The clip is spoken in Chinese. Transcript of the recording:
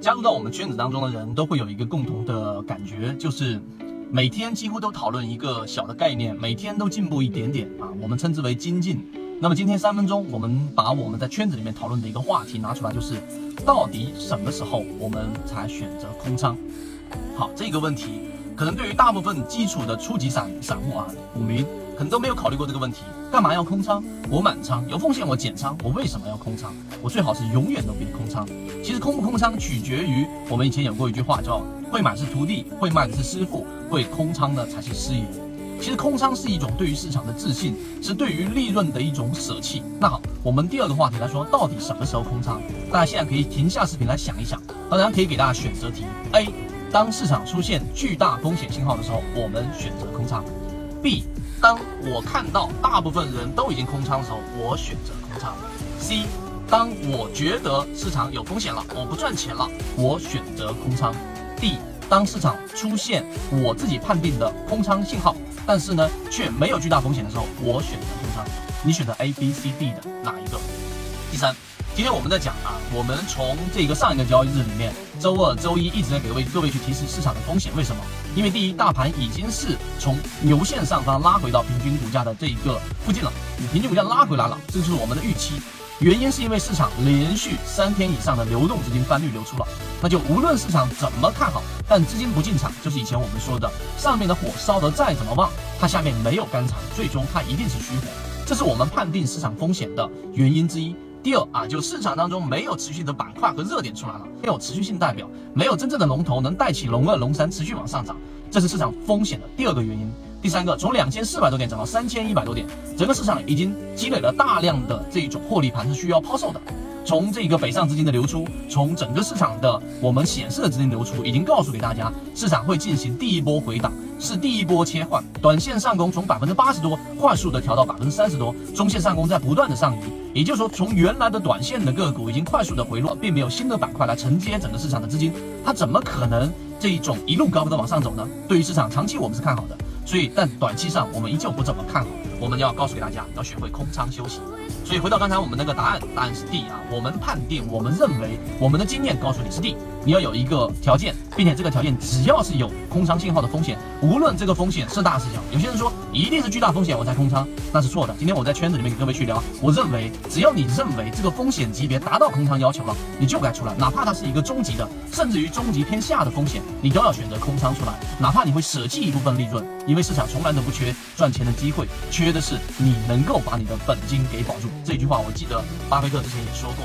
加入到我们圈子当中的人都会有一个共同的感觉，就是每天几乎都讨论一个小的概念，每天都进步一点点啊，我们称之为精进。那么今天三分钟，我们把我们在圈子里面讨论的一个话题拿出来，就是到底什么时候我们才选择空仓？好，这个问题可能对于大部分基础的初级散散户啊，股民。可能都没有考虑过这个问题，干嘛要空仓？我满仓有风险，我减仓，我为什么要空仓？我最好是永远都别空仓。其实空不空仓取决于我们以前有过一句话叫“会买是徒弟，会卖的是师傅，会空仓的才是师爷”。其实空仓是一种对于市场的自信，是对于利润的一种舍弃。那好，我们第二个话题来说，到底什么时候空仓？大家现在可以停下视频来想一想。当然可以给大家选择题：A，当市场出现巨大风险信号的时候，我们选择空仓；B。当我看到大部分人都已经空仓的时候，我选择空仓。C，当我觉得市场有风险了，我不赚钱了，我选择空仓。D，当市场出现我自己判定的空仓信号，但是呢却没有巨大风险的时候，我选择空仓。你选择 A、B、C、D 的哪一个？第三。今天我们在讲啊，我们从这个上一个交易日里面，周二、周一一直在给各位各位去提示市场的风险。为什么？因为第一，大盘已经是从牛线上方拉回到平均股价的这一个附近了，平均股价拉回来了，这就是我们的预期。原因是因为市场连续三天以上的流动资金翻绿流出了，那就无论市场怎么看好，但资金不进场，就是以前我们说的，上面的火烧得再怎么旺，它下面没有干柴，最终它一定是虚火。这是我们判定市场风险的原因之一。第二啊，就市场当中没有持续的板块和热点出来了，没有持续性代表，没有真正的龙头能带起龙二、龙三持续往上涨，这是市场风险的第二个原因。第三个，从两千四百多点涨到三千一百多点，整个市场已经积累了大量的这种获利盘是需要抛售的。从这个北上资金的流出，从整个市场的我们显示的资金流出，已经告诉给大家，市场会进行第一波回档，是第一波切换，短线上攻从百分之八十多快速的调到百分之三十多，中线上攻在不断的上移，也就是说，从原来的短线的个股已经快速的回落，并没有新的板块来承接整个市场的资金，它怎么可能这一种一路高的往上走呢？对于市场长期我们是看好的，所以但短期上我们依旧不怎么看好，我们要告诉给大家，要学会空仓休息。所以回到刚才我们那个答案，答案是 D 啊。我们判定，我们认为，我们的经验告诉你是 D。你要有一个条件，并且这个条件只要是有空仓信号的风险，无论这个风险是大是小。有些人说一定是巨大风险我才空仓，那是错的。今天我在圈子里面给各位去聊，我认为只要你认为这个风险级别达到空仓要求了，你就该出来，哪怕它是一个中级的，甚至于中级偏下的风险，你都要选择空仓出来，哪怕你会舍弃一部分利润，因为市场从来都不缺赚钱的机会，缺缺的是你能够把你的本金给保住。这句话我记得巴菲特之前也说过。